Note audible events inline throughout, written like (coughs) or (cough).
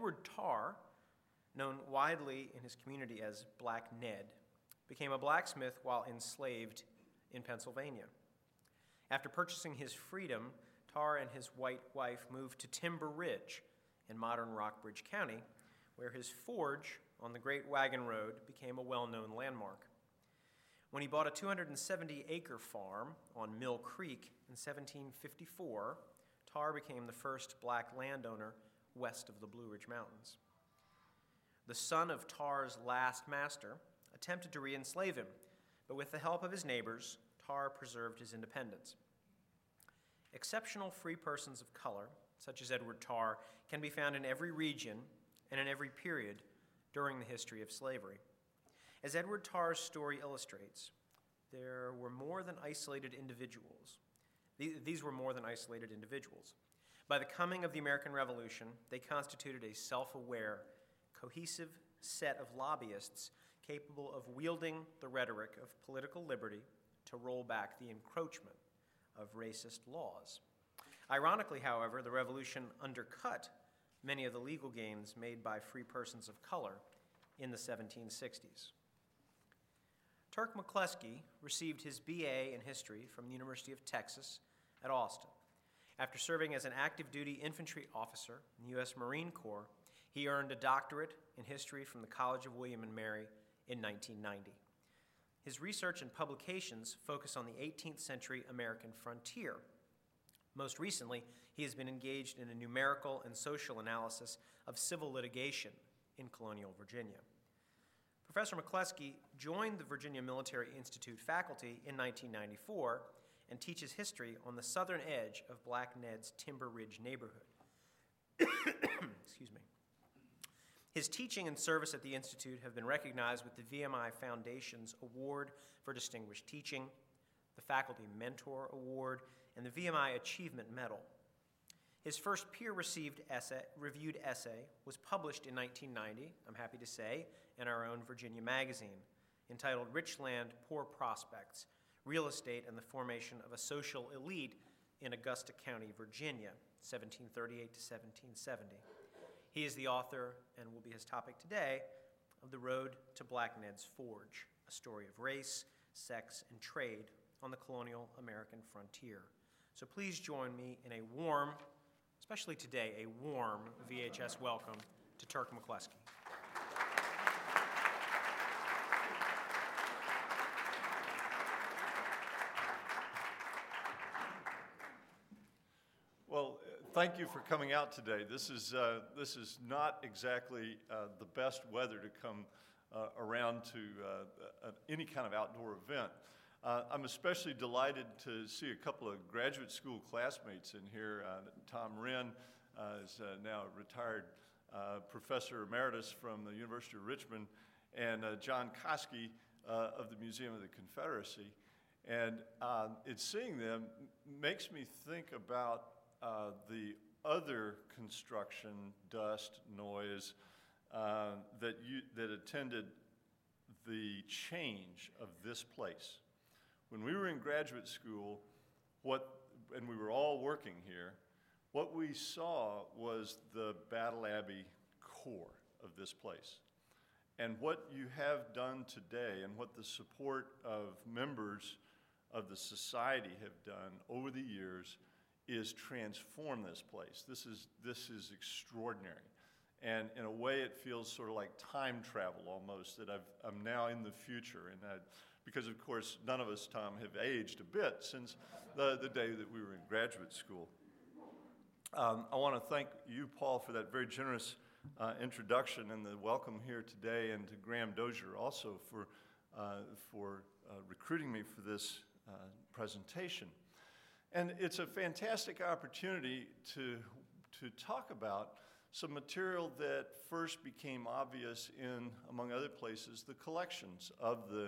Edward Tarr, known widely in his community as Black Ned, became a blacksmith while enslaved in Pennsylvania. After purchasing his freedom, Tarr and his white wife moved to Timber Ridge in modern Rockbridge County, where his forge on the Great Wagon Road became a well known landmark. When he bought a 270 acre farm on Mill Creek in 1754, Tarr became the first black landowner west of the Blue Ridge Mountains. The son of Tarr's last master attempted to re enslave him, but with the help of his neighbors, Tarr preserved his independence. Exceptional free persons of color, such as Edward Tarr, can be found in every region and in every period during the history of slavery. As Edward Tarr's story illustrates, there were more than isolated individuals these were more than isolated individuals. By the coming of the American Revolution, they constituted a self aware, cohesive set of lobbyists capable of wielding the rhetoric of political liberty to roll back the encroachment of racist laws. Ironically, however, the revolution undercut many of the legal gains made by free persons of color in the 1760s. Turk McCleskey received his BA in history from the University of Texas at Austin. After serving as an active duty infantry officer in the U.S. Marine Corps, he earned a doctorate in history from the College of William and Mary in 1990. His research and publications focus on the 18th century American frontier. Most recently, he has been engaged in a numerical and social analysis of civil litigation in colonial Virginia. Professor McCleskey joined the Virginia Military Institute faculty in 1994 and teaches history on the southern edge of Black Ned's Timber Ridge neighborhood. (coughs) Excuse me. His teaching and service at the Institute have been recognized with the VMI Foundation's Award for Distinguished Teaching, the Faculty Mentor Award, and the VMI Achievement Medal. His first peer essay, reviewed essay was published in 1990, I'm happy to say, in our own Virginia magazine, entitled Rich Land, Poor Prospects real estate and the formation of a social elite in Augusta County, Virginia, 1738 to 1770. He is the author, and will be his topic today, of The Road to Black Ned's Forge, a story of race, sex, and trade on the colonial American frontier. So please join me in a warm, especially today, a warm VHS welcome to Turk McCleskey. Thank you for coming out today. This is, uh, this is not exactly uh, the best weather to come uh, around to uh, any kind of outdoor event. Uh, I'm especially delighted to see a couple of graduate school classmates in here. Uh, Tom Wren is now a retired professor emeritus from the University of Richmond, and John Coski of the Museum of the Confederacy. And it's seeing them makes me think about uh, the other construction, dust, noise uh, that, you, that attended the change of this place. When we were in graduate school, what, and we were all working here, what we saw was the Battle Abbey core of this place. And what you have done today, and what the support of members of the society have done over the years, is transform this place. This is, this is extraordinary. And in a way, it feels sort of like time travel almost, that i am now in the future. And I, because, of course, none of us, Tom, have aged a bit since the, the day that we were in graduate school. Um, I want to thank you, Paul, for that very generous uh, introduction and the welcome here today, and to Graham Dozier also for, uh, for uh, recruiting me for this uh, presentation. And it's a fantastic opportunity to, to talk about some material that first became obvious in, among other places, the collections of the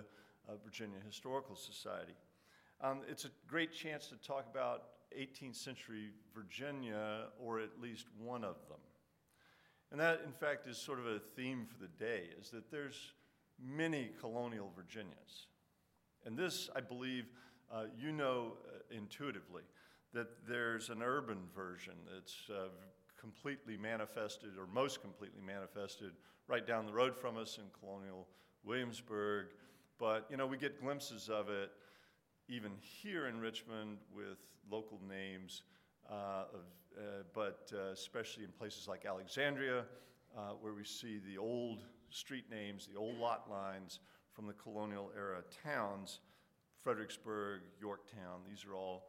uh, Virginia Historical Society. Um, it's a great chance to talk about 18th century Virginia, or at least one of them. And that, in fact, is sort of a theme for the day, is that there's many colonial Virginias. And this, I believe, uh, you know uh, intuitively that there's an urban version that's uh, completely manifested, or most completely manifested, right down the road from us in colonial Williamsburg. But, you know, we get glimpses of it even here in Richmond with local names, uh, of, uh, but uh, especially in places like Alexandria, uh, where we see the old street names, the old lot lines from the colonial era towns, Fredericksburg, Yorktown, these are all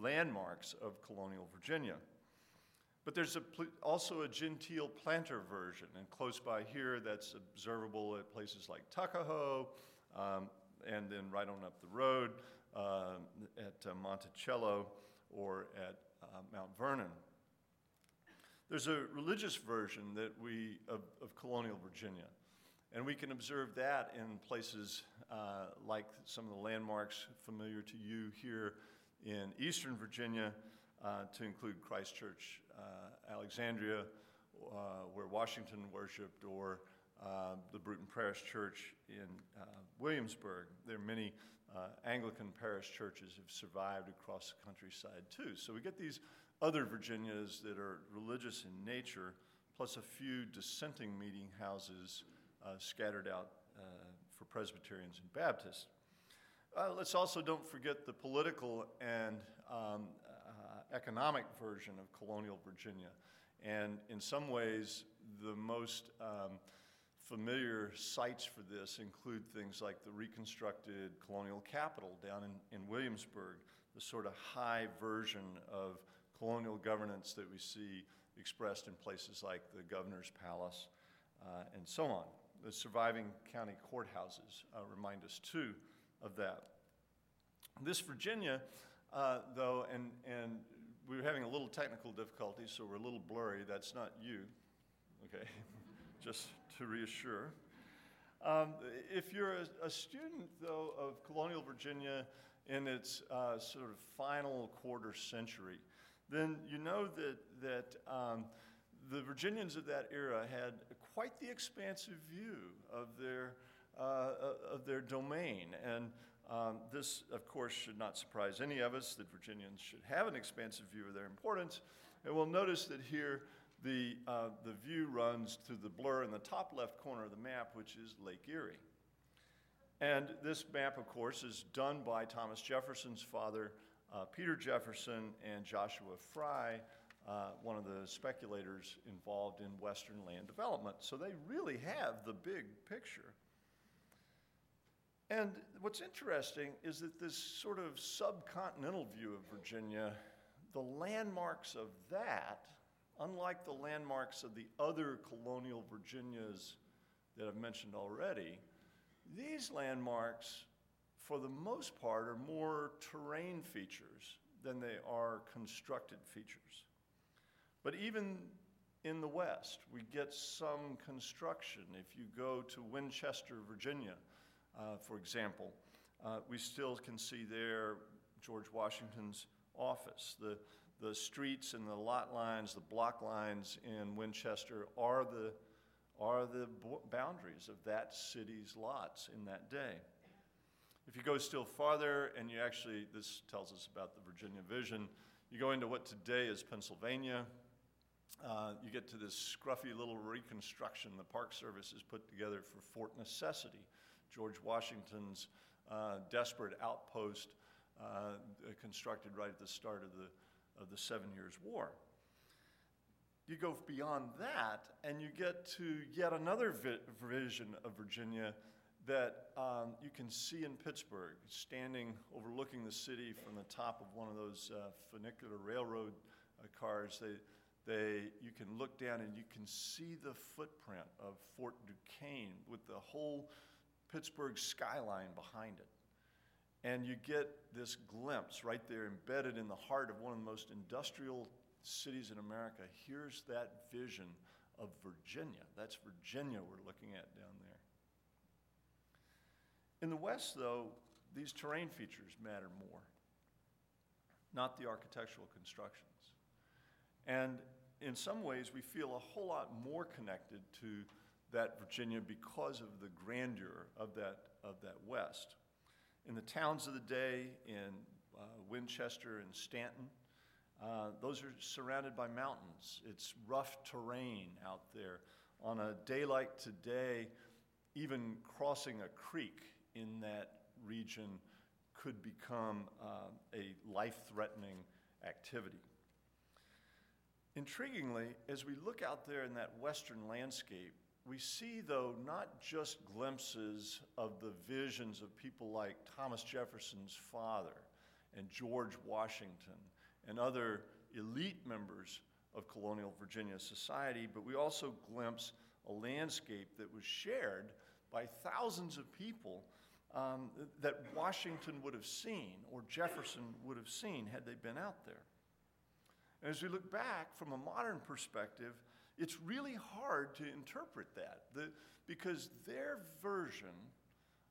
landmarks of colonial Virginia. But there's a also a genteel planter version, and close by here, that's observable at places like Tuckahoe, um, and then right on up the road uh, at uh, Monticello or at uh, Mount Vernon. There's a religious version that we of, of colonial Virginia, and we can observe that in places uh, like some of the landmarks familiar to you here in eastern Virginia, uh, to include Christ Church uh, Alexandria, uh, where Washington worshiped, or uh, the Bruton Parish Church in uh, Williamsburg. There are many Anglican parish churches have survived across the countryside too. So we get these other Virginias that are religious in nature, plus a few dissenting meeting houses scattered out for Presbyterians and Baptists. Uh, let's also don't forget the political and um, uh, economic version of colonial Virginia. And in some ways, the most um, familiar sites for this include things like the reconstructed colonial capital down in, in Williamsburg, the sort of high version of colonial governance that we see expressed in places like the governor's palace uh, and so on. The surviving county courthouses uh, remind us too of that. This Virginia, uh, though, and, and we were having a little technical difficulty, so we're a little blurry. That's not you, okay? (laughs) Just to reassure. Um, if you're a, a, student, though, of colonial Virginia in its uh, sort of final quarter century, then you know that, that um, the Virginians of that era had quite the expansive view of their, uh, of their domain. And um, this, of course, should not surprise any of us that Virginians should have an expansive view of their importance. And we'll notice that here the, uh, the view runs to the blur in the top left corner of the map, which is Lake Erie. And this map, of course, is done by Thomas Jefferson's father, uh, Peter Jefferson, and Joshua Fry, uh, one of the speculators involved in Western land development. So they really have the big picture. And what's interesting is that this sort of subcontinental view of Virginia, the landmarks of that, unlike the landmarks of the other colonial Virginias that I've mentioned already, these landmarks, for the most part, are more terrain features than they are constructed features. But even in the West, we get some construction. If you go to Winchester, Virginia, uh, for example, uh, we still can see there George Washington's office. The, the streets and the lot lines, the block lines in Winchester are the, are the boundaries of that city's lots in that day. If you go still farther, and you actually, this tells us about the Virginia vision, you go into what today is Pennsylvania, uh, you get to this scruffy little reconstruction the Park Service has put together for Fort Necessity, George Washington's uh, desperate outpost uh, constructed right at the start of the, of the Seven Years' War. You go beyond that, and you get to yet another vi- vision of Virginia that um, you can see in Pittsburgh, standing overlooking the city from the top of one of those uh, funicular railroad uh, cars. They, they, you can look down and you can see the footprint of Fort Duquesne with the whole Pittsburgh skyline behind it. And you get this glimpse right there embedded in the heart of one of the most industrial cities in America. Here's that vision of Virginia. That's Virginia we're looking at down there. In the West, though, these terrain features matter more, not the architectural constructions. And in some ways, we feel a whole lot more connected to that Virginia because of the grandeur of that, of that West. In the towns of the day, in uh, Winchester and Staunton, Uh, those are surrounded by mountains. It's rough terrain out there. On a day like today, even crossing a creek in that region could become uh, a life threatening activity. Intriguingly, as we look out there in that western landscape, we see, though, not just glimpses of the visions of people like Thomas Jefferson's father and George Washington and other elite members of colonial Virginia society, but we also glimpse a landscape that was shared by thousands of people um, that Washington would have seen or Jefferson would have seen had they been out there. And as we look back from a modern perspective, it's really hard to interpret that the, because their version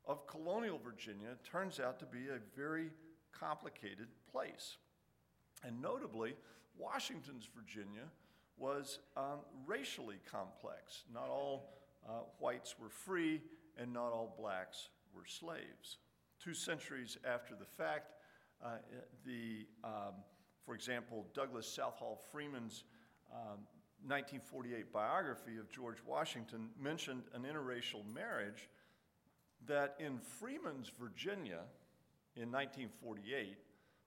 of colonial Virginia turns out to be a very complicated place. And notably, Washington's Virginia was um, racially complex. Not all uh, whites were free, and not all blacks were slaves. Two centuries after the fact, uh, the, um, for example, Douglas Southall Freeman's um, 1948 biography of George Washington mentioned an interracial marriage that in Freeman's Virginia in 1948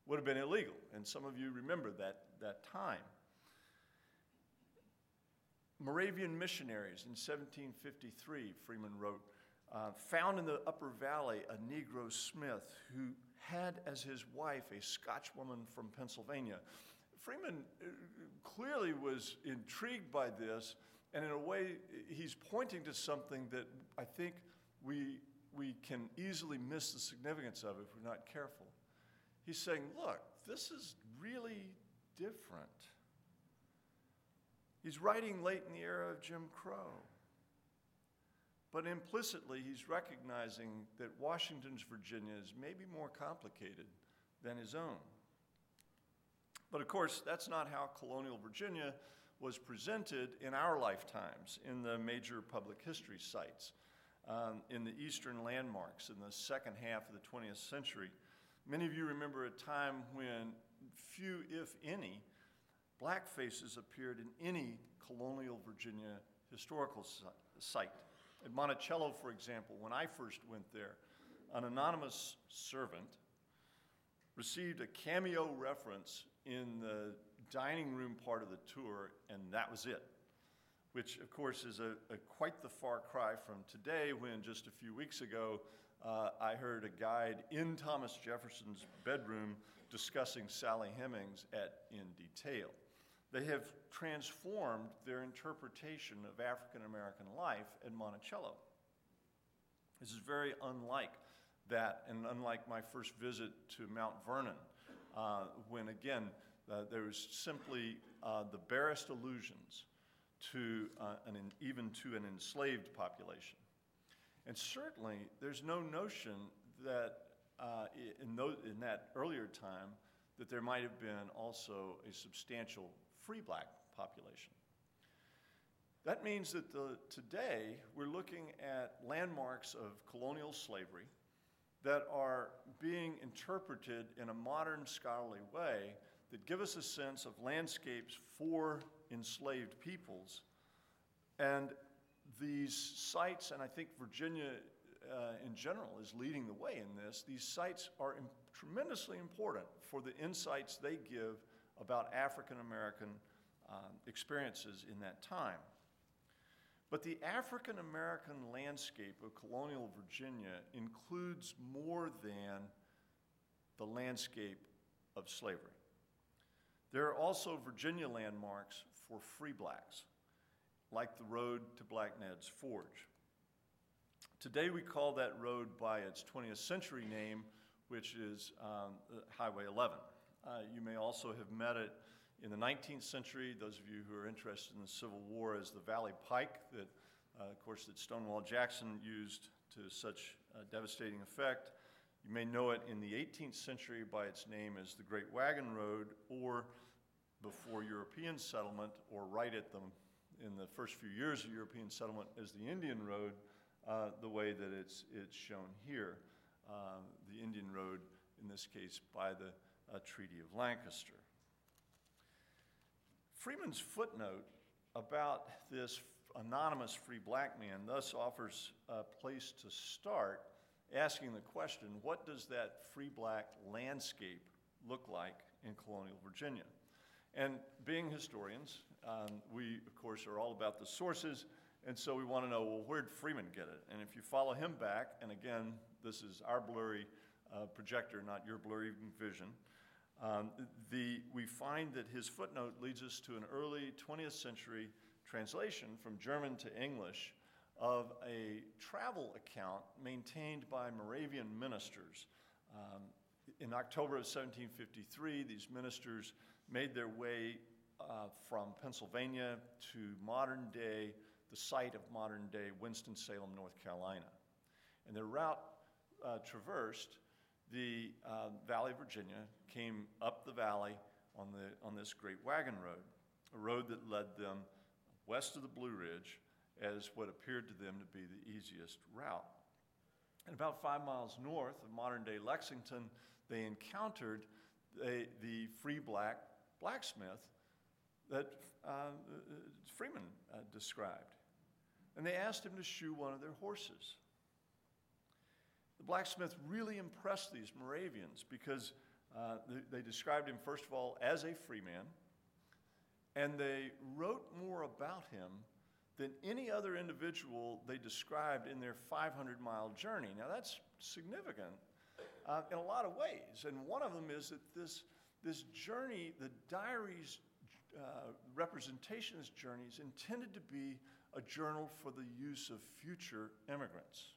would have been illegal. And some of you remember that, that time. Moravian missionaries in 1753, Freeman wrote, uh, found in the Upper Valley a Negro smith who had as his wife a Scotch woman from Pennsylvania. Freeman uh, clearly was intrigued by this, and in a way, he's pointing to something that I think we, we can easily miss the significance of if we're not careful. He's saying, look, this is really different. He's writing late in the era of Jim Crow. But implicitly, he's recognizing that Washington's Virginia is maybe more complicated than his own. But of course, that's not how colonial Virginia was presented in our lifetimes in the major public history sites, um, in the eastern landmarks in the second half of the 20th century. Many of you remember a time when few, if any, black faces appeared in any colonial Virginia historical site. At Monticello, for example, when I first went there, an anonymous servant received a cameo reference in the dining room part of the tour, and that was it. Which, of course, is a, a quite the far cry from today when just a few weeks ago uh, I heard a guide in Thomas Jefferson's bedroom discussing Sally Hemings at, in detail. They have transformed their interpretation of African American life at Monticello. This is very unlike that, and unlike my first visit to Mount Vernon, uh, when again, uh, there was simply uh, the barest allusions to uh, an, even to an enslaved population. And certainly, there's no notion that uh, in, those, in that earlier time that there might have been also a substantial free black population. That means that the, today we're looking at landmarks of colonial slavery that are being interpreted in a modern scholarly way that give us a sense of landscapes for enslaved peoples. And these sites, and I think Virginia uh, in general is leading the way in this, these sites are Im- tremendously important for the insights they give about African American um, experiences in that time. But the African American landscape of colonial Virginia includes more than the landscape of slavery. There are also Virginia landmarks for free blacks, like the road to Black Ned's Forge. Today we call that road by its 20th century name, which is um, Highway 11. Uh, you may also have met it in the 19th century, those of you who are interested in the Civil War, as the Valley Pike, that, uh, of course, that Stonewall Jackson used to such devastating effect. You may know it in the 18th century by its name as the Great Wagon Road, or before European settlement, or right at the in the first few years of European settlement as the Indian Road, uh, the way that it's, it's shown here. Uh, the Indian Road, in this case, by the uh, Treaty of Lancaster. Freeman's footnote about this anonymous free black man thus offers a place to start asking the question what does that free black landscape look like in colonial Virginia? And being historians, um, we, of course, are all about the sources, and so we want to know well, where did Freeman get it? And if you follow him back, and again, this is our blurry uh, projector, not your blurry vision. Um, the, we find that his footnote leads us to an early 20th century translation from German to English of a travel account maintained by Moravian ministers. Um, in October of 1753, these ministers made their way uh, from Pennsylvania to modern day, the site of modern day Winston-Salem, North Carolina. And their route uh, traversed the uh, Valley of Virginia, came up the valley on, the, on this great wagon road, a road that led them west of the Blue Ridge as what appeared to them to be the easiest route. And about five miles north of modern day Lexington, they encountered the, the free black blacksmith that uh, Freeman uh, described. And they asked him to shoe one of their horses. The blacksmith really impressed these Moravians because uh, they, they described him, first of all, as a free man, and they wrote more about him than any other individual they described in their 500 mile journey. Now, that's significant uh, in a lot of ways. And one of them is that this, this journey, the diary's uh, journeys, intended to be a journal for the use of future immigrants.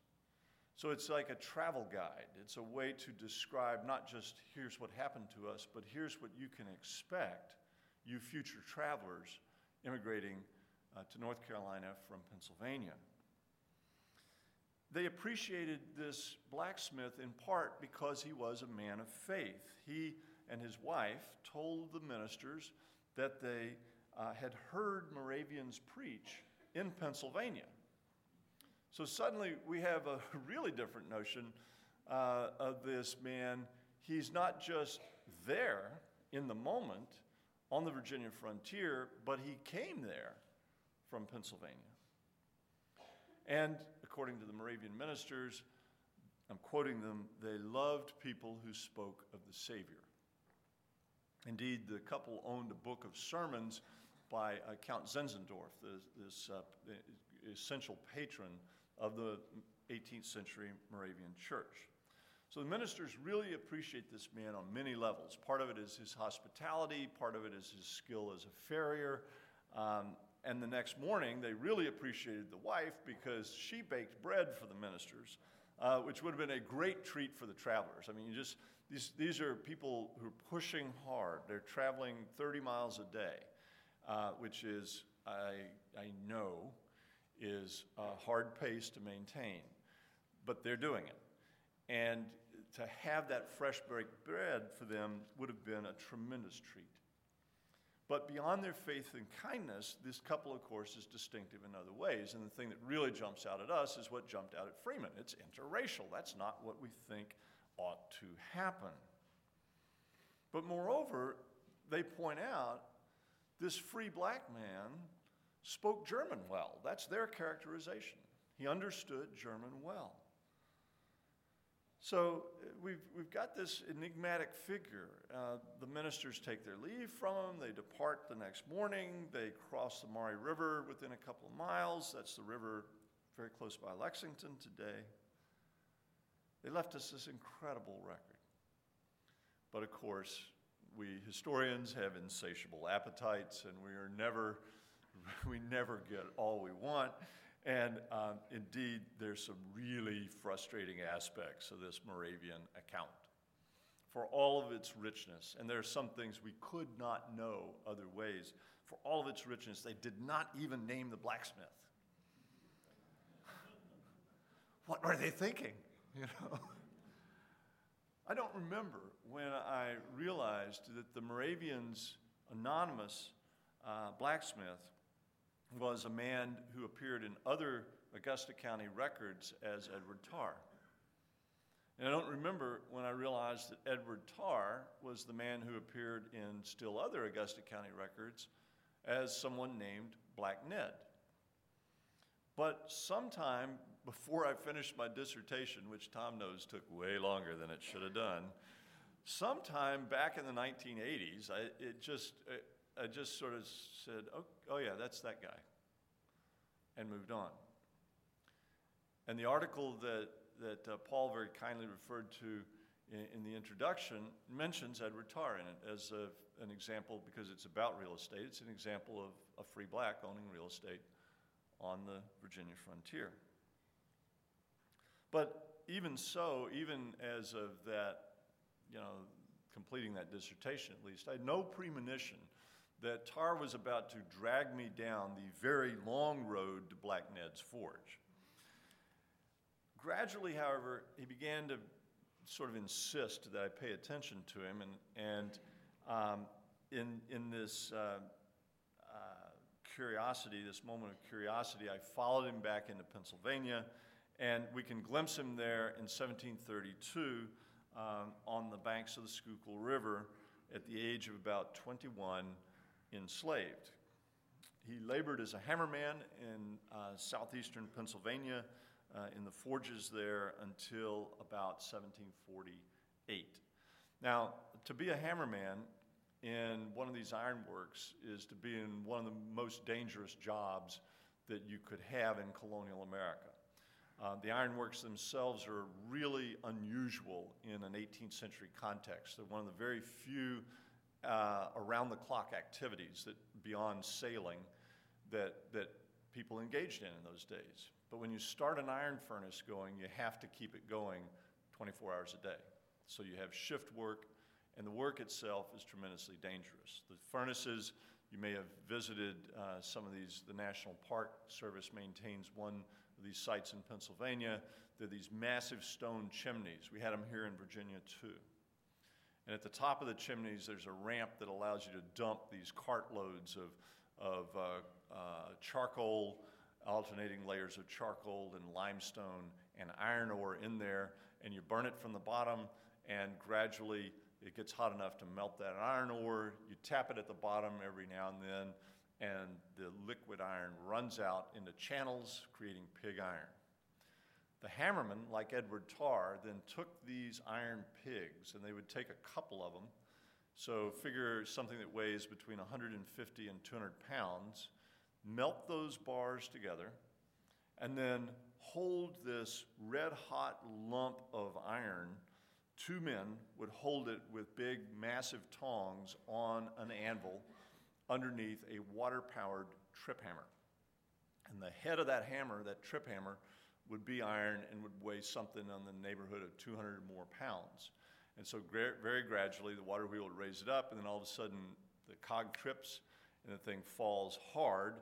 So it's like a travel guide. It's a way to describe not just here's what happened to us, but here's what you can expect, you future travelers immigrating uh, to North Carolina from Pennsylvania. They appreciated this blacksmith in part because he was a man of faith. He and his wife told the ministers that they uh, had heard Moravians preach in Pennsylvania. So suddenly we have a (laughs) really different notion uh, of this man. He's not just there in the moment on the Virginia frontier, but he came there from Pennsylvania. And according to the Moravian ministers, I'm quoting them, they loved people who spoke of the Savior. Indeed, the couple owned a book of sermons by uh, Count Zinzendorf, this uh, essential patron of the 18th century Moravian church. So the ministers really appreciate this man on many levels. Part of it is his hospitality, part of it is his skill as a farrier. Um, and the next morning, they really appreciated the wife because she baked bread for the ministers, uh, which would have been a great treat for the travelers. I mean, you just these, these are people who are pushing hard. They're traveling 30 miles a day, uh, which is, I, I know, is a hard pace to maintain, but they're doing it. And to have that fresh baked bread for them would have been a tremendous treat. But beyond their faith and kindness, this couple, of course, is distinctive in other ways. And the thing that really jumps out at us is what jumped out at Freeman it's interracial. That's not what we think ought to happen. But moreover, they point out this free black man spoke German well. That's their characterization. He understood German well. So uh, we've, we've got this enigmatic figure. Uh, the ministers take their leave from him. They depart the next morning. They cross the Maury River within a couple of miles. That's the river very close by Lexington today. They left us this incredible record. But of course, we historians have insatiable appetites, and we are never (laughs) we never get all we want. And um, indeed, there's some really frustrating aspects of this Moravian account for all of its richness. And there are some things we could not know other ways. For all of its richness, they did not even name the blacksmith. (laughs) what are they thinking? (laughs) You know? I don't remember when I realized that the Moravians' anonymous uh, blacksmith was a man who appeared in other Augusta County records as Edward Tarr. And I don't remember when I realized that Edward Tarr was the man who appeared in still other Augusta County records as someone named Black Ned. But sometime before I finished my dissertation, which Tom knows took way longer than it should have done, sometime back in the 1980s, I, it just, I just sort of said, oh, oh, yeah, that's that guy, and moved on. And the article that, that uh, Paul very kindly referred to in, in, the introduction mentions Edward Tarr in it as a, an example because it's about real estate. It's an example of a free black owning real estate on the Virginia frontier. But even so, even as of that, you know, completing that dissertation at least, I had no premonition that Tarr was about to drag me down the very long road to Black Ned's Forge. Gradually, however, he began to sort of insist that I pay attention to him, and, and um, in, in this uh, uh, curiosity, this moment of curiosity, I followed him back into Pennsylvania, and we can glimpse him there in 1732 um, on the banks of the Schuylkill River at the age of about 21 enslaved. He labored as a hammerman in uh, southeastern Pennsylvania uh, in the forges there until about 1748. Now, to be a hammerman in one of these ironworks is to be in one of the most dangerous jobs that you could have in colonial America. Uh, the ironworks themselves are really unusual in an 18th century context. They're one of the very few uh, around the clock activities that beyond sailing that, that people engaged in in those days. But when you start an iron furnace going, you have to keep it going 24 hours a day. So you have shift work, and the work itself is tremendously dangerous. The furnaces, you may have visited uh, some of these, the National Park Service maintains one of these sites in Pennsylvania. They're these massive stone chimneys. We had them here in Virginia too. And at the top of the chimneys, there's a ramp that allows you to dump these cartloads of, of uh, uh, charcoal alternating layers of charcoal and limestone and iron ore in there, and you burn it from the bottom, and gradually it gets hot enough to melt that iron ore. You tap it at the bottom every now and then, and the liquid iron runs out into channels, creating pig iron. The hammermen, like Edward Tarr, then took these iron pigs, and they would take a couple of them. So figure something that weighs between 150 and 200 pounds melt those bars together, and then hold this red hot lump of iron. Two men would hold it with big, massive tongs on an anvil underneath a water powered trip hammer. And the head of that hammer, that trip hammer, would be iron and would weigh something in the neighborhood of 200 or more pounds. And so, very gradually, the water wheel would raise it up, and then all of a sudden, the cog trips and the thing falls hard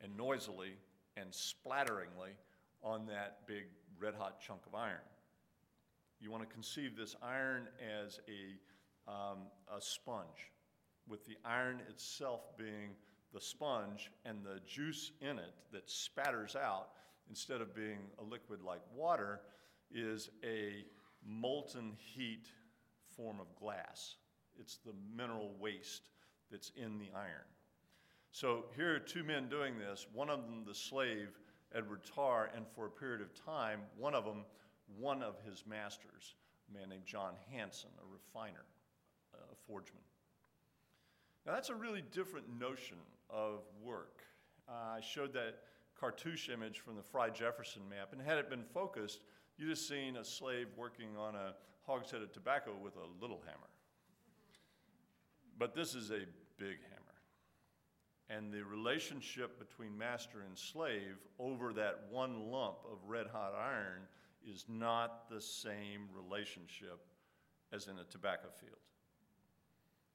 and noisily and splatteringly on that big red hot chunk of iron. You want to conceive this iron as a, um, a sponge, with the iron itself being the sponge and the juice in it that spatters out instead of being a liquid like water is a molten heat form of glass. It's the mineral waste that's in the iron. So here are two men doing this, one of them the slave, Edward Tarr, and for a period of time, one of them, one of his masters, a man named John Hanson, a refiner, a forgeman. Now that's a really different notion of work. Uh, I showed that cartouche image from the Fry Jefferson map, and had it been focused, you'd have seen a slave working on a hogshead of tobacco with a little hammer. But this is a big hammer and the relationship between master and slave over that one lump of red hot iron is not the same relationship as in a tobacco field.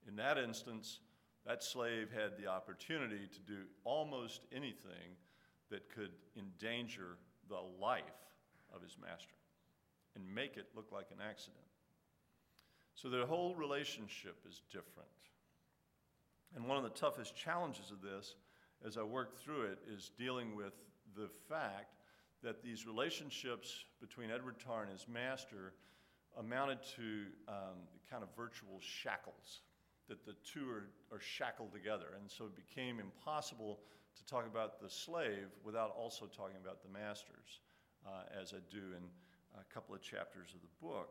In that instance, that slave had the opportunity to do almost anything that could endanger the life of his master and make it look like an accident. So the whole relationship is different. And one of the toughest challenges of this, as I work through it, is dealing with the fact that these relationships between Edward Tarr and his master amounted to um, kind of virtual shackles. that the two are, are shackled together. And so it became impossible to talk about the slave without also talking about the masters, uh, as I do in a couple of chapters of the book.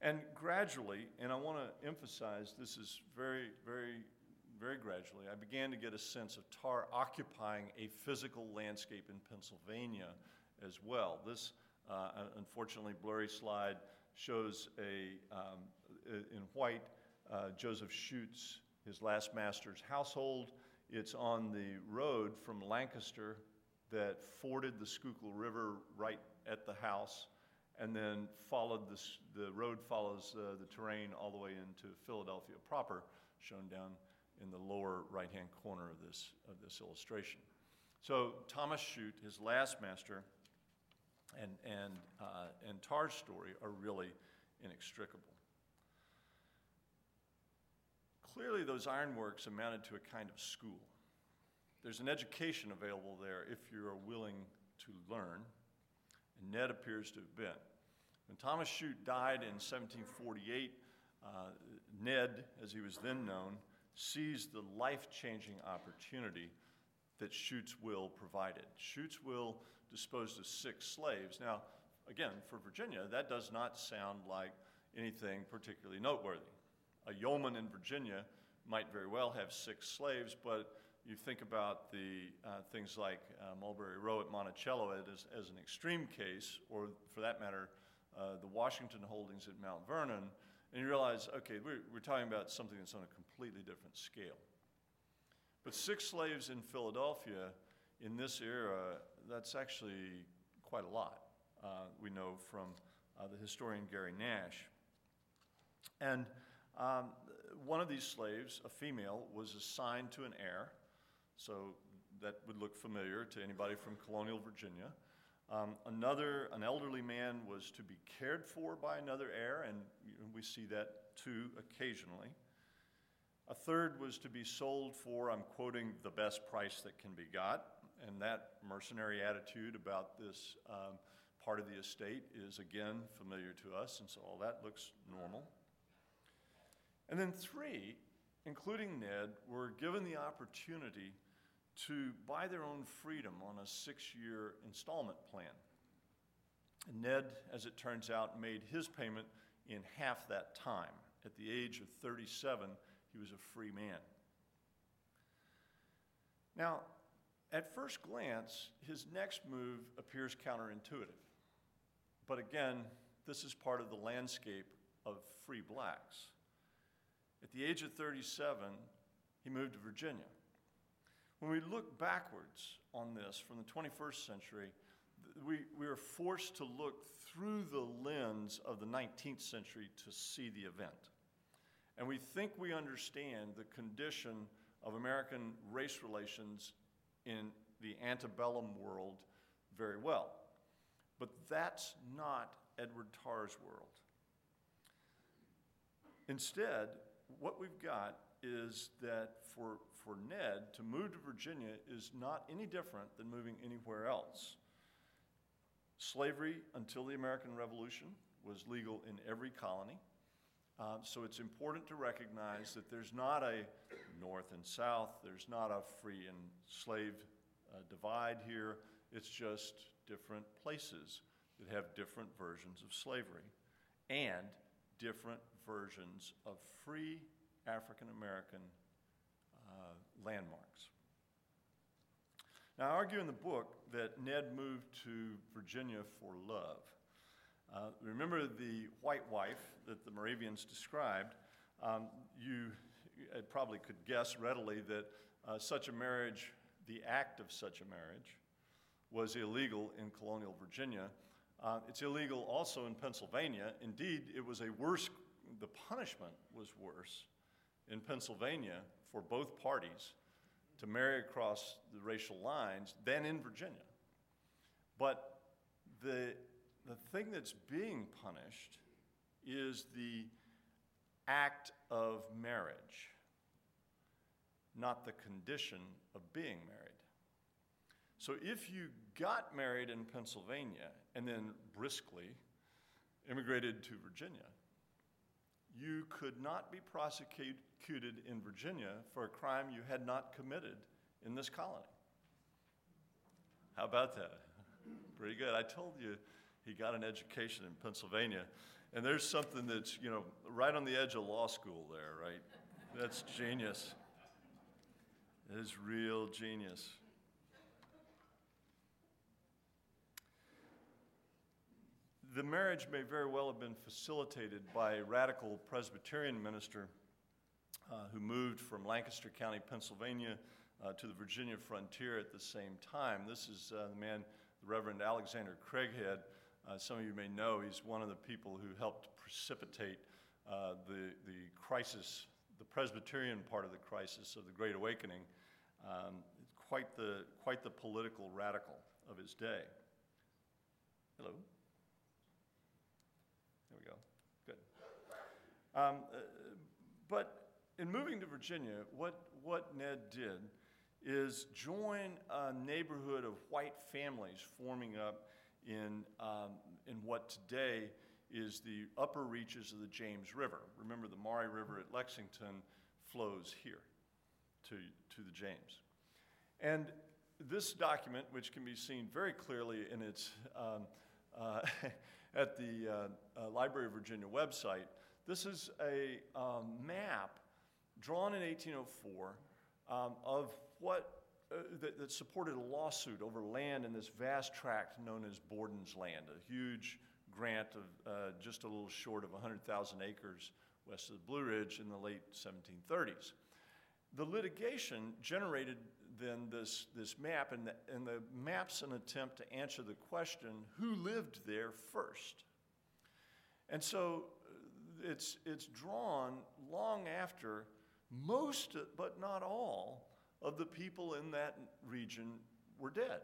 And gradually, and I want to emphasize this is very, very, very gradually, I began to get a sense of Tarr occupying a physical landscape in Pennsylvania as well. This, uh, unfortunately, blurry slide shows a, um, in white, uh, Joseph Shute's, his last master's household. It's on the road from Lancaster that forded the Schuylkill River right at the house and then followed this, the road follows uh, the terrain all the way into Philadelphia proper, shown down in the lower right-hand corner of this, of this illustration. So Thomas Shute, his last master, and, and, uh, and Tarr's story are really inextricable. Clearly, those ironworks amounted to a kind of school. There's an education available there if you are willing to learn, and Ned appears to have been. When Thomas Shute died in 1748, uh, Ned, as he was then known, seized the life changing opportunity that Shute's will provided. Shute's will disposed of six slaves. Now, again, for Virginia, that does not sound like anything particularly noteworthy. A yeoman in Virginia might very well have six slaves, but you think about the uh, things like uh, Mulberry Row at Monticello as, as an extreme case, or for that matter, uh, the Washington holdings at Mount Vernon, and you realize, okay, we're, we're talking about something that's on a completely different scale. But six slaves in Philadelphia in this era, that's actually quite a lot. Uh, we know from uh, the historian Gary Nash. And um, one of these slaves, a female, was assigned to an heir, so that would look familiar to anybody from colonial Virginia. Um, another, an elderly man was to be cared for by another heir, and we see that too occasionally. A third was to be sold for, I'm quoting, the best price that can be got. And that mercenary attitude about this um, part of the estate is again familiar to us, and so all that looks normal. And then three, including Ned, were given the opportunity to buy their own freedom on a six year installment plan. And Ned, as it turns out, made his payment in half that time. At the age of 37, he was a free man. Now, at first glance, his next move appears counterintuitive. But again, this is part of the landscape of free blacks. At the age of 37, he moved to Virginia. When we look backwards on this from the 21st century, we, we are forced to look through the lens of the 19th century to see the event. And we think we understand the condition of American race relations in the antebellum world very well. But that's not Edward Tarr's world. Instead, what we've got is that for, for Ned to move to Virginia is not any different than moving anywhere else. Slavery until the American Revolution was legal in every colony. Uh, so it's important to recognize that there's not a north and south, there's not a free and slave uh, divide here. It's just different places that have different versions of slavery and different versions of free African American uh, landmarks. Now, I argue in the book that Ned moved to Virginia for love. Uh, remember the white wife that the Moravians described? Um, you probably could guess readily that uh, such a marriage, the act of such a marriage, was illegal in colonial Virginia. Uh, it's illegal also in Pennsylvania. Indeed, it was a worse, the punishment was worse in Pennsylvania for both parties to marry across the racial lines than in Virginia. But the the thing that's being punished is the act of marriage, not the condition of being married. So if you got married in Pennsylvania and then briskly immigrated to Virginia, you could not be prosecuted in Virginia for a crime you had not committed in this colony. How about that? Pretty good. I told you he got an education in Pennsylvania. And there's something that's, you know, right on the edge of law school there, right? That's genius. It is real genius. The marriage may very well have been facilitated by a radical Presbyterian minister uh, who moved from Lancaster County, Pennsylvania, uh, to the Virginia frontier at the same time. This is uh, the man, the Reverend Alexander Craighead. Uh, some of you may know he's one of the people who helped precipitate uh, the, the crisis, the Presbyterian part of the crisis of the Great Awakening. Um, quite, the, quite the political radical of his day. Hello? There we go. Good. Um, uh, but in moving to Virginia, what, what Ned did is join a neighborhood of white families forming up in, um, in what today is the upper reaches of the James River. Remember, the Maury River at Lexington flows here to, to the James. And this document, which can be seen very clearly in its, um, uh, (laughs) at the uh, uh, Library of Virginia website, this is a um, map drawn in 1804 um, of what uh, that, that, supported a lawsuit over land in this vast tract known as Borden's Land, a huge grant of uh, just a little short of 100,000 acres west of the Blue Ridge in the late 1730s. The litigation generated then this, this map, and the, and the map's an attempt to answer the question who lived there first? And so uh, it's, it's drawn long after most, but not all, of the people in that region were dead,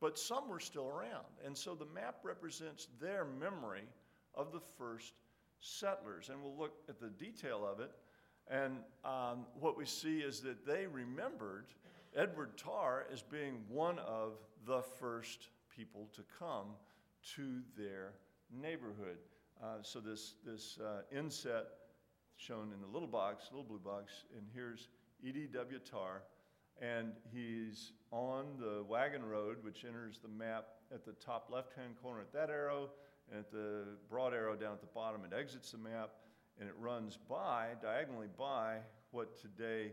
but some were still around. And so the map represents their memory of the first settlers. And we'll look at the detail of it. And um, what we see is that they remembered Edward Tarr as being one of the first people to come to their neighborhood. Uh, so this, this uh, inset shown in the little box, little blue box, and here's E.D.W. Tarr, and he's on the wagon road, which enters the map at the top left-hand corner at that arrow, and at the broad arrow down at the bottom, it exits the map, and it runs by, diagonally by, what today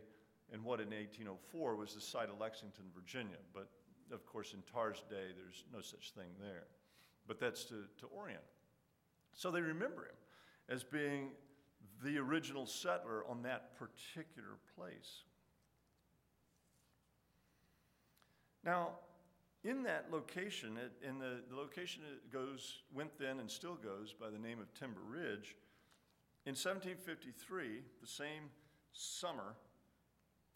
and what in 1804 was the site of Lexington, Virginia. But of course, in Tarr's day, there's no such thing there. But that's to, to orient. So they remember him as being the original settler on that particular place. Now, in that location, it, in the, the location it goes, went then and still goes by the name of Timber Ridge. In 1753, the same summer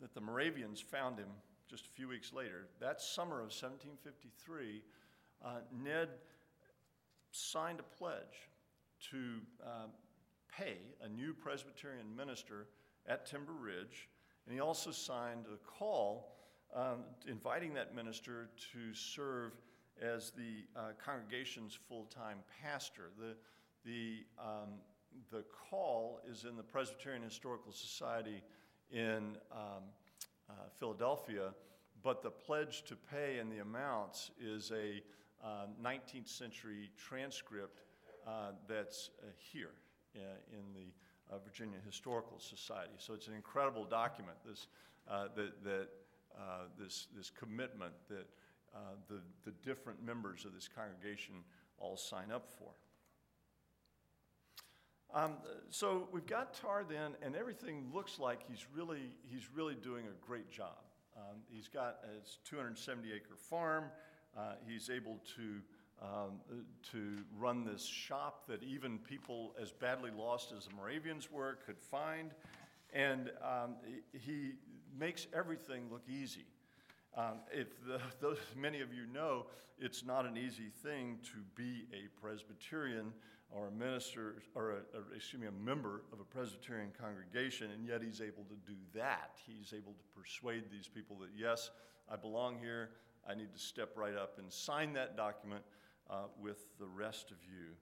that the Moravians found him just a few weeks later, that summer of 1753, uh, Ned signed a pledge to uh, pay a new Presbyterian minister at Timber Ridge, and he also signed a call um, inviting that minister to serve as the uh, congregation's full time pastor. The, the, um, the call is in the Presbyterian Historical Society in um, uh, Philadelphia, but the pledge to pay and the amounts is a uh, 19th century transcript uh, that's uh, here uh, in the Virginia Historical Society. So it's an incredible document, this, that, that uh, this, this commitment that uh, the, the different members of this congregation all sign up for. Um, so we've got Tarr then, and everything looks like he's really, he's really doing a great job. Um, he's got a 270 acre farm. Uh, he's able to, um, to run this shop that even people as badly lost as the Moravians were could find. And um, he, makes everything look easy. Um, if the, those, many of you know, it's not an easy thing to be a Presbyterian or a minister, or a, a, excuse me, a member of a Presbyterian congregation, and yet he's able to do that. He's able to persuade these people that, yes, I belong here, I need to step right up and sign that document uh, with the rest of you.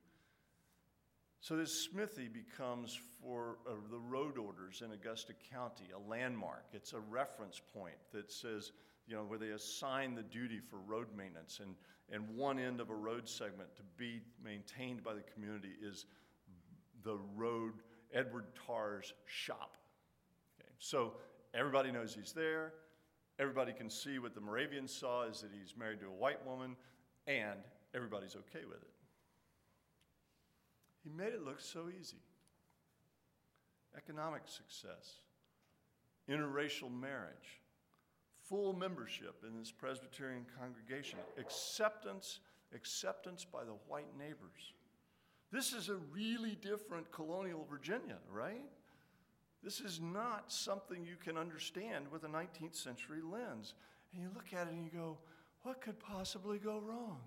So this smithy becomes for uh, the road orders in Augusta County a landmark. It's a reference point that says, you know, where they assign the duty for road maintenance, and, and one end of a road segment to be maintained by the community is the road, Edward Tarr's shop. Okay, so everybody knows he's there. Everybody can see what the Moravians saw is that he's married to a white woman, and everybody's okay with it. He made it look so easy. Economic success, interracial marriage, full membership in this Presbyterian congregation, acceptance, acceptance by the white neighbors. This is a really different colonial Virginia, right? This is not something you can understand with a 19th century lens. And you look at it and you go, what could possibly go wrong?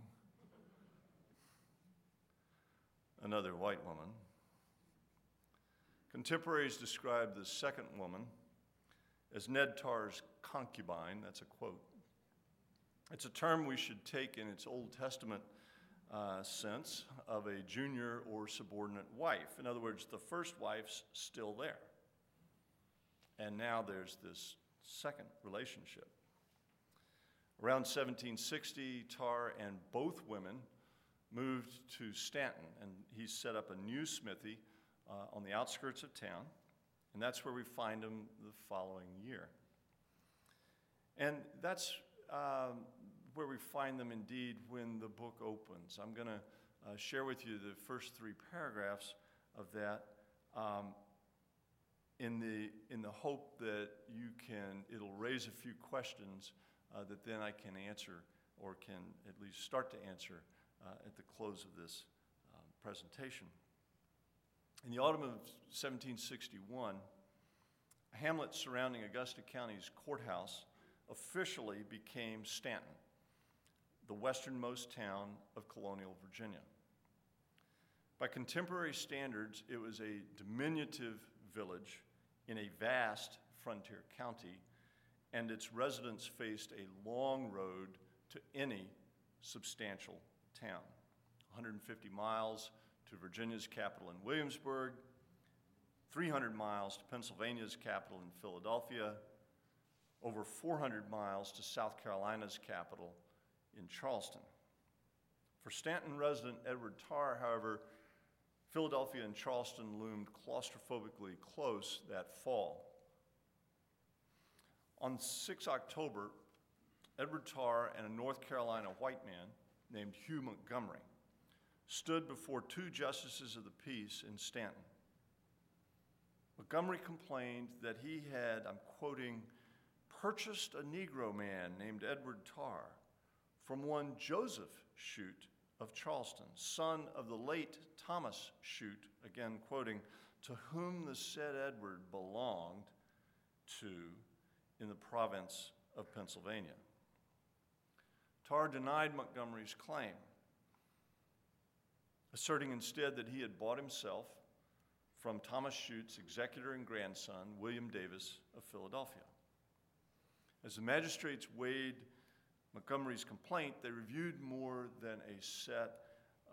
Another white woman. Contemporaries describe the second woman as Ned Tarr's concubine. That's a quote. It's a term we should take in its Old Testament uh, sense of a junior or subordinate wife. In other words, the first wife's still there. And now there's this second relationship. Around 1760, Tarr and both women moved to Staunton, and he set up a new smithy uh, on the outskirts of town, and that's where we find him the following year. And that's um, where we find them indeed when the book opens. I'm going to uh, share with you the first three paragraphs of that. Um, in the, in the hope that you can, it'll raise a few questions uh, that then I can answer or can at least start to answer uh, at the close of this um, presentation. In the autumn of 1761, a hamlet surrounding Augusta County's courthouse officially became Staunton, the westernmost town of colonial Virginia. By contemporary standards, it was a diminutive village in a vast frontier county, and its residents faced a long road to any substantial town 150 miles to Virginia's capital in Williamsburg, 300 miles to Pennsylvania's capital in Philadelphia, over 400 miles to South Carolina's capital in Charleston. For Staunton resident Edward Tarr, however, Philadelphia and Charleston loomed claustrophobically close that fall. On 6 October, Edward Tarr and a North Carolina white man named Hugh Montgomery stood before two justices of the peace in Staunton. Montgomery complained that he had, I'm quoting, purchased a Negro man named Edward Tarr from one Joseph Shute of Charleston, son of the late Thomas Shute, again quoting, to whom the said Edward belonged to in the province of Pennsylvania. Tarr denied Montgomery's claim, asserting instead that he had bought himself from Thomas Shute's executor and grandson, William Davis of Philadelphia. As the magistrates weighed Montgomery's complaint, they reviewed more than a set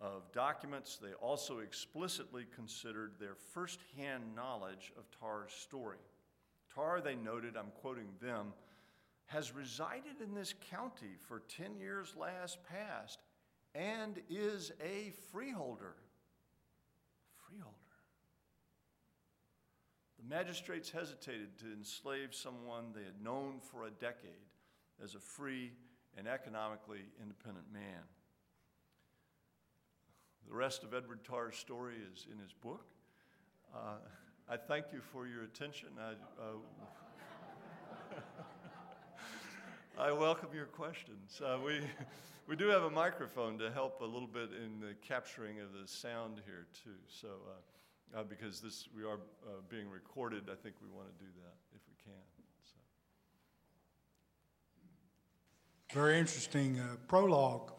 of documents. They also explicitly considered their firsthand knowledge of Tarr's story. Tarr, they noted, I'm quoting them, has resided in this county for 10 years last past and is a freeholder. Freeholder. The magistrates hesitated to enslave someone they had known for a decade as a free and economically independent man. The rest of Edward Tarr's story is in his book. Uh, I thank you for your attention. I, uh, (laughs) I welcome your questions. Uh, we, we do have a microphone to help a little bit in the capturing of the sound here, too. So, uh, uh, because this we are uh, being recorded, I think we want to do that if we can. Very interesting uh, prologue.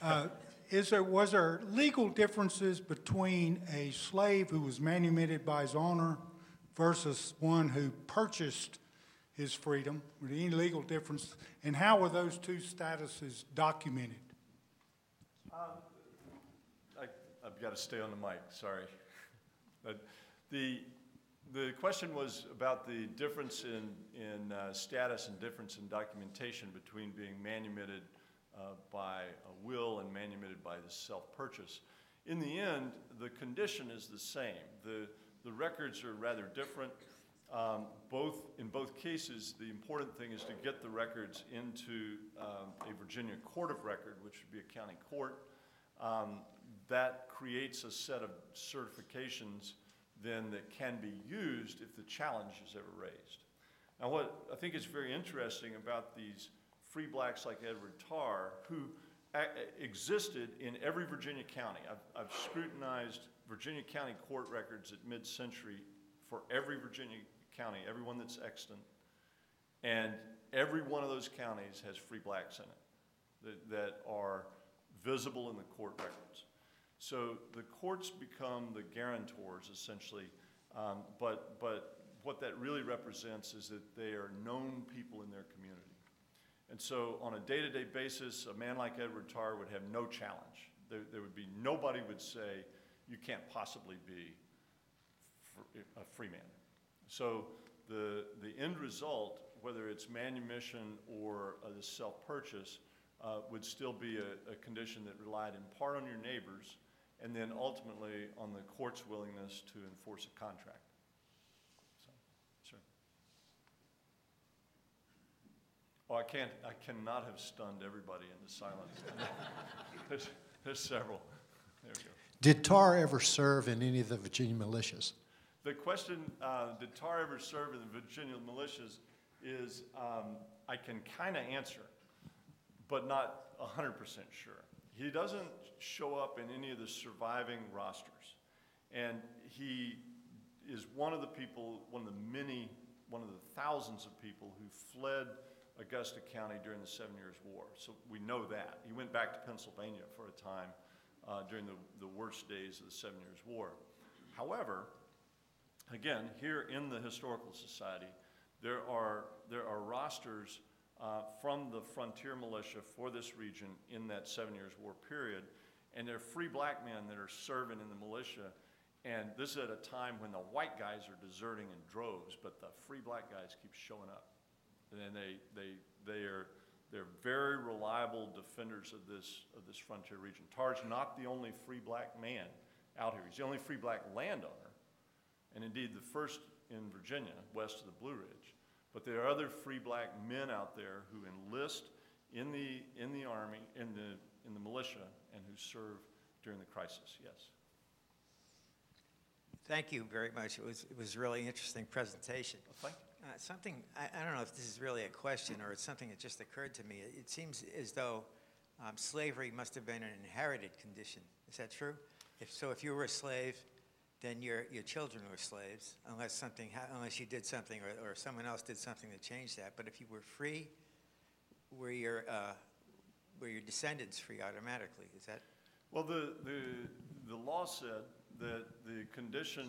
Uh, is there, was there legal differences between a slave who was manumitted by his owner versus one who purchased his freedom? Were there any legal difference? And how were those two statuses documented? Um, I, I've got to stay on the mic, sorry. But the, the question was about the difference in, in uh, status and difference in documentation between being manumitted uh, by a will and manumitted by the self-purchase. In the end, the condition is the same. The, the records are rather different. Um, both, in both cases, the important thing is to get the records into um, a Virginia court of record, which would be a county court. Um, that creates a set of certifications then that can be used if the challenge is ever raised. Now, what I think is very interesting about these free blacks like Edward Tarr, who existed in every Virginia county. I've, I've scrutinized Virginia county court records at mid-century for every Virginia county, every one that's extant, and every one of those counties has free blacks in it that, that are visible in the court records. So the courts become the guarantors essentially, um, but, but what that really represents is that they are known people in their community. And so on a day-to-day basis, a man like Edward Tarr would have no challenge. There, there would be, nobody would say, you can't possibly be a free man. So the, the end result, whether it's manumission or uh, the self-purchase, uh, would still be a, a condition that relied in part on your neighbors and then ultimately on the court's willingness to enforce a contract. So. Oh, I can't, I cannot have stunned everybody into silence. (laughs) there's, there's several. There we go. Did Tarr ever serve in any of the Virginia militias? The question, uh, did Tarr ever serve in the Virginia militias, is um, I can kind of answer, but not 100% sure. He doesn't show up in any of the surviving rosters. And he is one of the people, one of the many, one of the thousands of people who fled Augusta County during the Seven Years' War. So we know that. He went back to Pennsylvania for a time uh, during the, the worst days of the Seven Years' War. However, again, here in the Historical Society, there are, there are rosters uh, from the frontier militia for this region in that Seven Years' War period. And they're free black men that are serving in the militia. And this is at a time when the white guys are deserting in droves, but the free black guys keep showing up and they, they, they are, they're very reliable defenders of this, of this frontier region. Tarr's not the only free black man out here. He's the only free black landowner, and indeed the first in Virginia, west of the Blue Ridge. But there are other free black men out there who enlist in the, in the army, in the, in the militia, and who serve during the crisis, yes. Thank you very much. It was, it was a really interesting presentation. Well, thank you. Uh, something, I, I don't know if this is really a question or it's something that just occurred to me. It, it seems as though um, slavery must have been an inherited condition. Is that true? If, so if you were a slave, then your, your children were slaves, unless, something unless you did something or, or someone else did something to change that. But if you were free, were your, uh, were your descendants free automatically? Is that? Well, the, the, the law said that the condition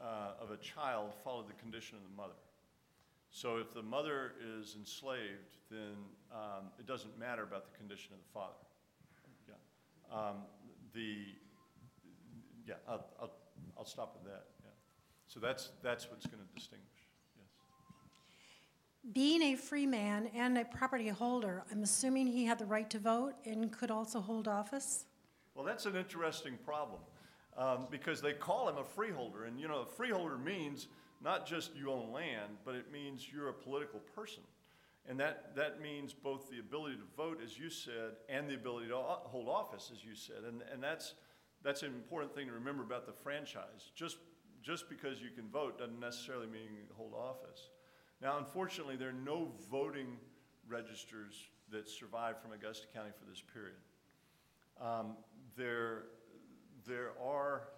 uh, of a child followed the condition of the mother. So if the mother is enslaved, then um, it doesn't matter about the condition of the father. Yeah. Um, the, yeah, I'll, I'll, I'll stop with that. Yeah. So that's, that's what's going to distinguish. Yes. Being a free man and a property holder, I'm assuming he had the right to vote and could also hold office? Well, that's an interesting problem um, because they call him a freeholder. And, you know, a freeholder means not just you own land, but it means you're a political person. And that, that means both the ability to vote, as you said, and the ability to hold office, as you said. And, and that's, that's an important thing to remember about the franchise. Just, just because you can vote doesn't necessarily mean you hold office. Now, unfortunately, there are no voting registers that survive from Augusta County for this period. Um, there, there are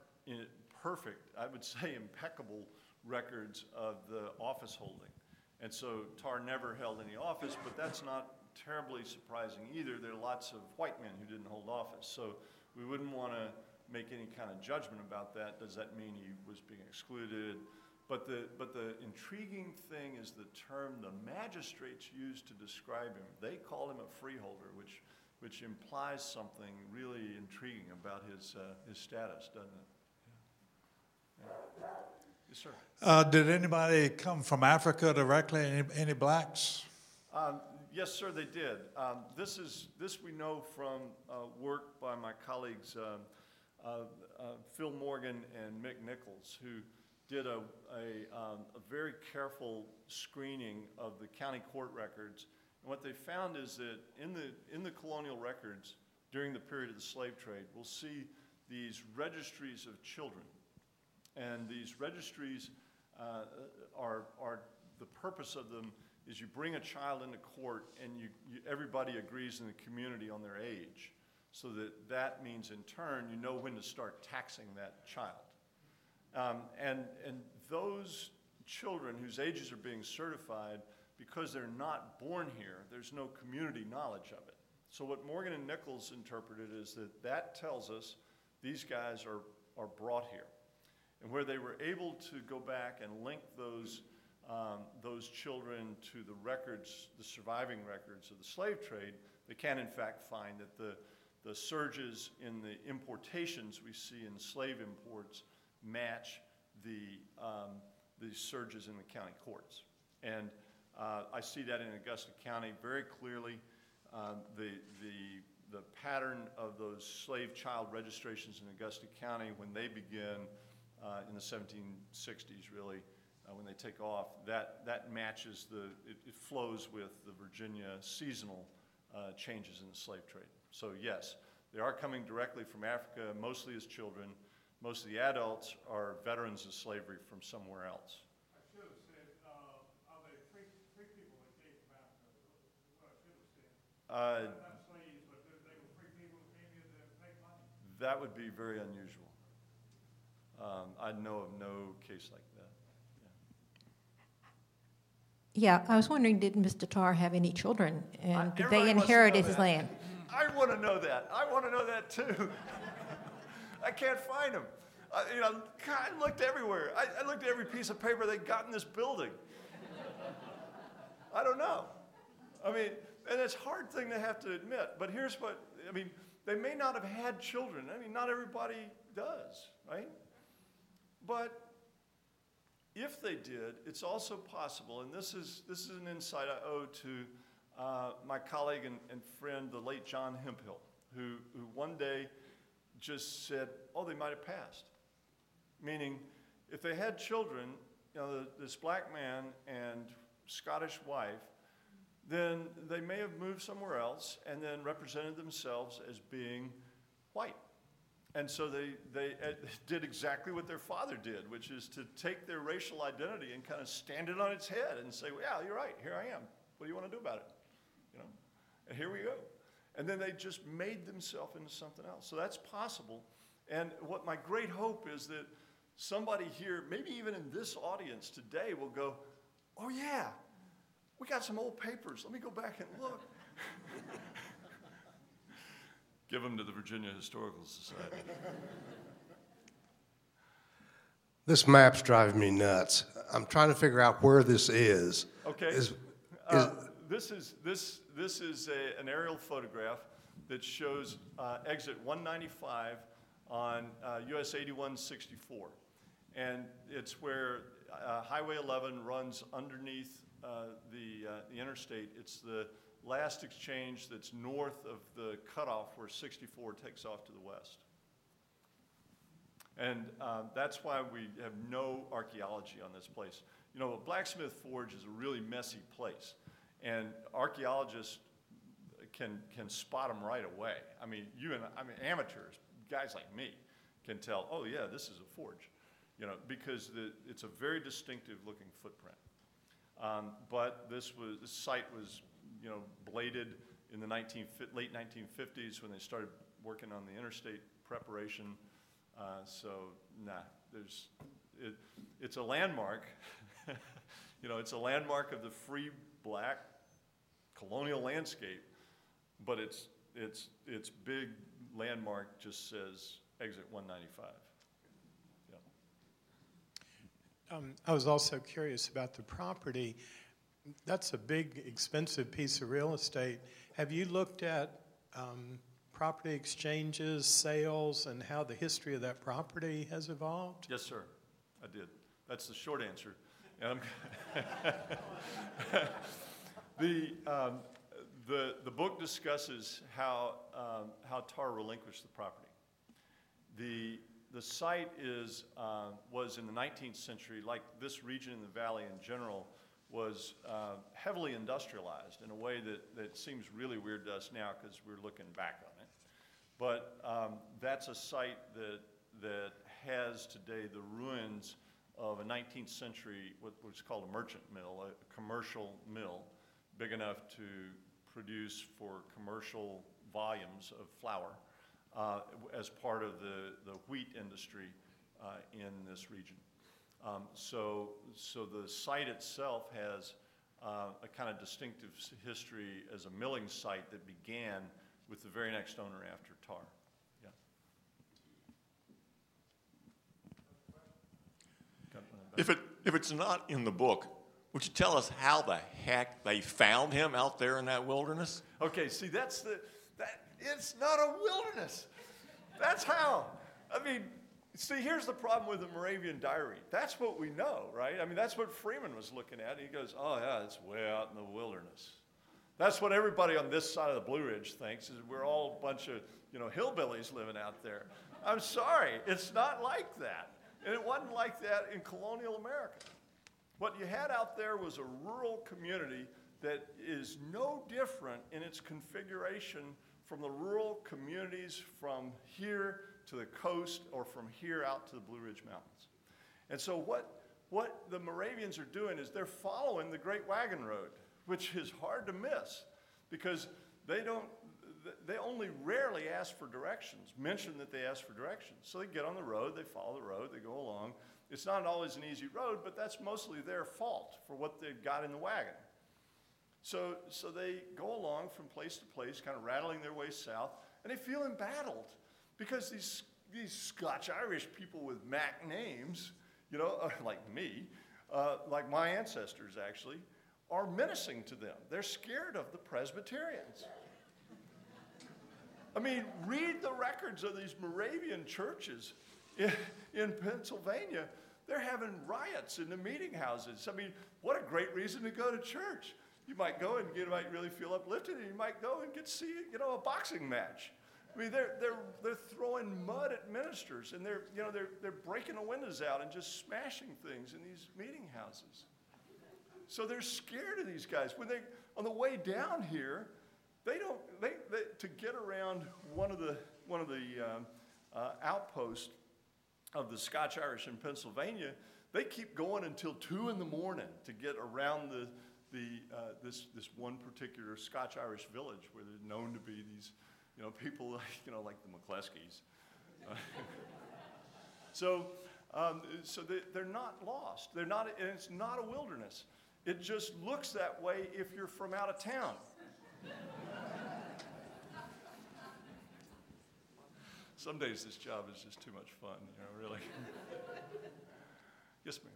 perfect, I would (laughs) say impeccable records of the office holding. And so Tarr never held any office, but that's not terribly surprising either. There are lots of white men who didn't hold office. So we wouldn't want to make any kind of judgment about that. Does that mean he was being excluded? But the, but the intriguing thing is the term the magistrates used to describe him. They called him a freeholder, which, which implies something really intriguing about his, uh, his status, doesn't it? Yes, sir. Uh, did anybody come from Africa directly? Any, any blacks? Um, Yes, sir, they did. Um, This is, this we know from uh, work by my colleagues um, uh, Phil Morgan and Mick Nicholls, who did a, a, um, a very careful screening of the county court records. And what they found is that in the, in the colonial records during the period of the slave trade, we'll see these registries of children. And these registries uh, are, are, the purpose of them is you bring a child into court and you, you, everybody agrees in the community on their age. So that that means in turn, you know when to start taxing that child. Um, and, and those children whose ages are being certified, because they're not born here, there's no community knowledge of it. So what Morgan and Nicholls interpreted is that that tells us these guys are, are brought here. And where they were able to go back and link those, um, those children to the records, the surviving records of the slave trade, they can in fact find that the, the surges in the importations we see in slave imports match the, um, the surges in the county courts. And uh, I see that in Augusta County very clearly. Um, the, the, the pattern of those slave child registrations in Augusta County when they begin uh, in the 1760s, really, uh, when they take off, that, that matches the, it, it flows with the Virginia seasonal uh, changes in the slave trade. So, yes, they are coming directly from Africa, mostly as children. Most of the adults are veterans of slavery from somewhere else. I should have said, uh, are they three, three people that came from Africa? What I should have said. Uh, Not slaves, but they they were free people who came here to make money. that would be very unusual. Um, I know of no case like that. Yeah, I was wondering, did Mr. Tarr have any children? I- And did they inherit his that. land? I want to know that. I want to know that too. I can't find them. I, you know, God, I looked everywhere. I, I looked at every piece of paper they got in this building. I don't know. I mean, and it's a hard thing to have to admit, but here's what I mean, they may not have had children. I mean, not everybody does, right? But if they did, it's also possible, and this is, this is an insight I owe to uh, my colleague and, and friend, the late John Hemphill, who, who one day just said, oh, they might have passed. Meaning, if they had children, you know, this black man and Scottish wife, then they may have moved somewhere else and then represented themselves as being white. And so they, they uh, (laughs) did exactly what their father did, which is to take their racial identity and kind of stand it on its head and say, well, yeah, you're right, here I am. What do you want to do about it? You know, and here we go. And then they just made themselves into something else. So that's possible. And what my great hope is that somebody here, maybe even in this audience today, will go, oh, yeah, we got some old papers. Let me go back and look. (laughs) Give them to the Virginia Historical Society. (laughs) This map's driving me nuts. I'm trying to figure out where this is. Okay. Is, is, Uh, this is, this, this is a, an aerial photograph that shows uh, exit 195 on uh, US 8164. And it's where uh, Highway 11 runs underneath uh, the, uh, the interstate. It's the last exchange that's north of the cutoff where 64 takes off to the west. And uh, that's why we have no archaeology on this place. You know, a Blacksmith Forge is a really messy place, and archaeologists can, can spot them right away. I mean, you and I mean, amateurs, guys like me, can tell, oh, yeah, this is a forge, you know, because the, it's a very distinctive looking footprint. Um, but this was, this site was, you know, bladed in the 19, late 1950s when they started working on the interstate preparation. Uh, so, nah, there's, it, it's a landmark. (laughs) you know, it's a landmark of the free black colonial landscape, but its, its, its big landmark just says exit 195. Yeah. Um, I was also curious about the property. That's a big, expensive piece of real estate. Have you looked at um, property exchanges, sales, and how the history of that property has evolved? Yes, sir. I did. That's the short answer. (laughs) (laughs) The, um, the, the book discusses how, um, how Tarr relinquished the property. The, the site is, uh, was in the 19th century, like this region in the valley in general, was uh, heavily industrialized in a way that, that seems really weird to us now because we're looking back on it. But um, that's a site that, that has today the ruins of a 19th century, what was called a merchant mill, a commercial mill, big enough to produce for commercial volumes of flour uh, as part of the, the wheat industry uh, in this region. Um, so, so the site itself has uh, a kind of distinctive history as a milling site that began with the very next owner after Tarr. Yeah. If it, if it's not in the book, would you tell us how the heck they found him out there in that wilderness? Okay, see, that's the, that, it's not a wilderness. That's how. I mean, see, here's the problem with the Moravian diary. That's what we know, right? I mean, that's what Freeman was looking at. He goes, oh, yeah, it's way out in the wilderness. That's what everybody on this side of the Blue Ridge thinks, is we're all a bunch of, you know, hillbillies living out there. I'm sorry, it's not like that. And it wasn't like that in colonial America. What you had out there was a rural community that is no different in its configuration from the rural communities from here to the coast or from here out to the Blue Ridge Mountains. And so what, what the Moravians are doing is they're following the Great Wagon Road, which is hard to miss because they don't, they only rarely ask for directions, mention that they ask for directions. So they get on the road, they follow the road, they go along. It's not always an easy road, but that's mostly their fault for what they've got in the wagon. So, so they go along from place to place, kind of rattling their way south, and they feel embattled because these, these Scotch Irish people with Mac names, you know, uh, (laughs) like me, uh, like my ancestors actually, are menacing to them. They're scared of the Presbyterians. I mean, read the records of these Moravian churches in, in Pennsylvania. They're having riots in the meeting houses. I mean, what a great reason to go to church. You might go and you might really feel uplifted, and you might go and get see, you know, a boxing match. I mean, they're, they're, they're throwing mud at ministers, and they're, you know, they're, they're breaking the windows out and just smashing things in these meeting houses. So they're scared of these guys. When they, on the way down here, they don't, they, they to get around one of the, one of the um, uh, outposts of the Scotch Irish in Pennsylvania, they keep going until two in the morning to get around the, the, uh, this, this one particular Scotch Irish village where they're known to be these, you know, people (laughs) like, you know, like the McCleskeys. Uh, (laughs) so, um, so they, they're not lost. They're not, and it's not a wilderness. It just looks that way if you're from out of town. Some days this job is just too much fun, you know, really. yes, ma'am.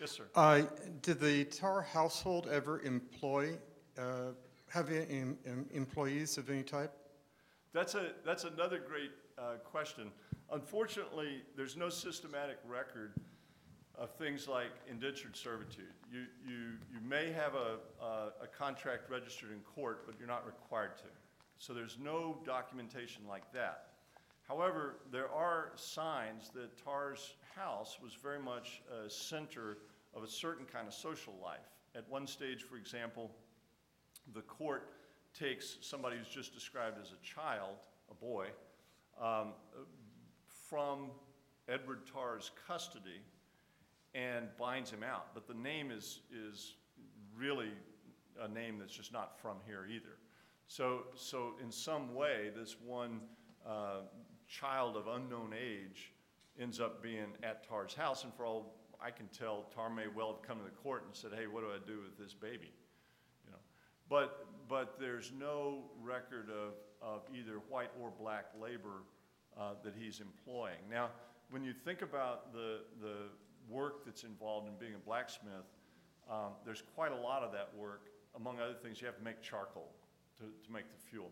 Yes, sir. Uh, did the Tarr household ever employ, uh, have any em- em- employees of any type? That's, a, that's another great uh, question. Unfortunately, there's no systematic record of things like indentured servitude. You, you, you may have a, a, a contract registered in court, but you're not required to. So there's no documentation like that. However, there are signs that Tarr's house was very much a center of a certain kind of social life. At one stage, for example, the court takes somebody who's just described as a child, a boy, um, from Edward Tarr's custody and binds him out. But the name is, is really a name that's just not from here either. So, so in some way, this one uh, child of unknown age ends up being at Tarr's house, and for all I can tell, Tarr may well have come to the court and said, "Hey, what do I do with this baby?" You know, but but there's no record of of either white or black labor uh, that he's employing. Now, when you think about the the work that's involved in being a blacksmith, um, there's quite a lot of that work. Among other things, you have to make charcoal to, to make the fuel.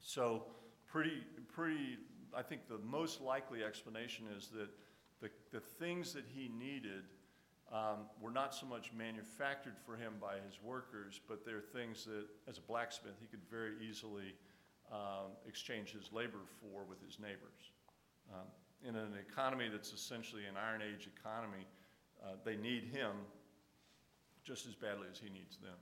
So, pretty, pretty, I think the most likely explanation is that the, the things that he needed um, were not so much manufactured for him by his workers, but they're things that, as a blacksmith, he could very easily um, exchange his labor for with his neighbors. Um, in an economy that's essentially an Iron Age economy, uh, they need him just as badly as he needs them.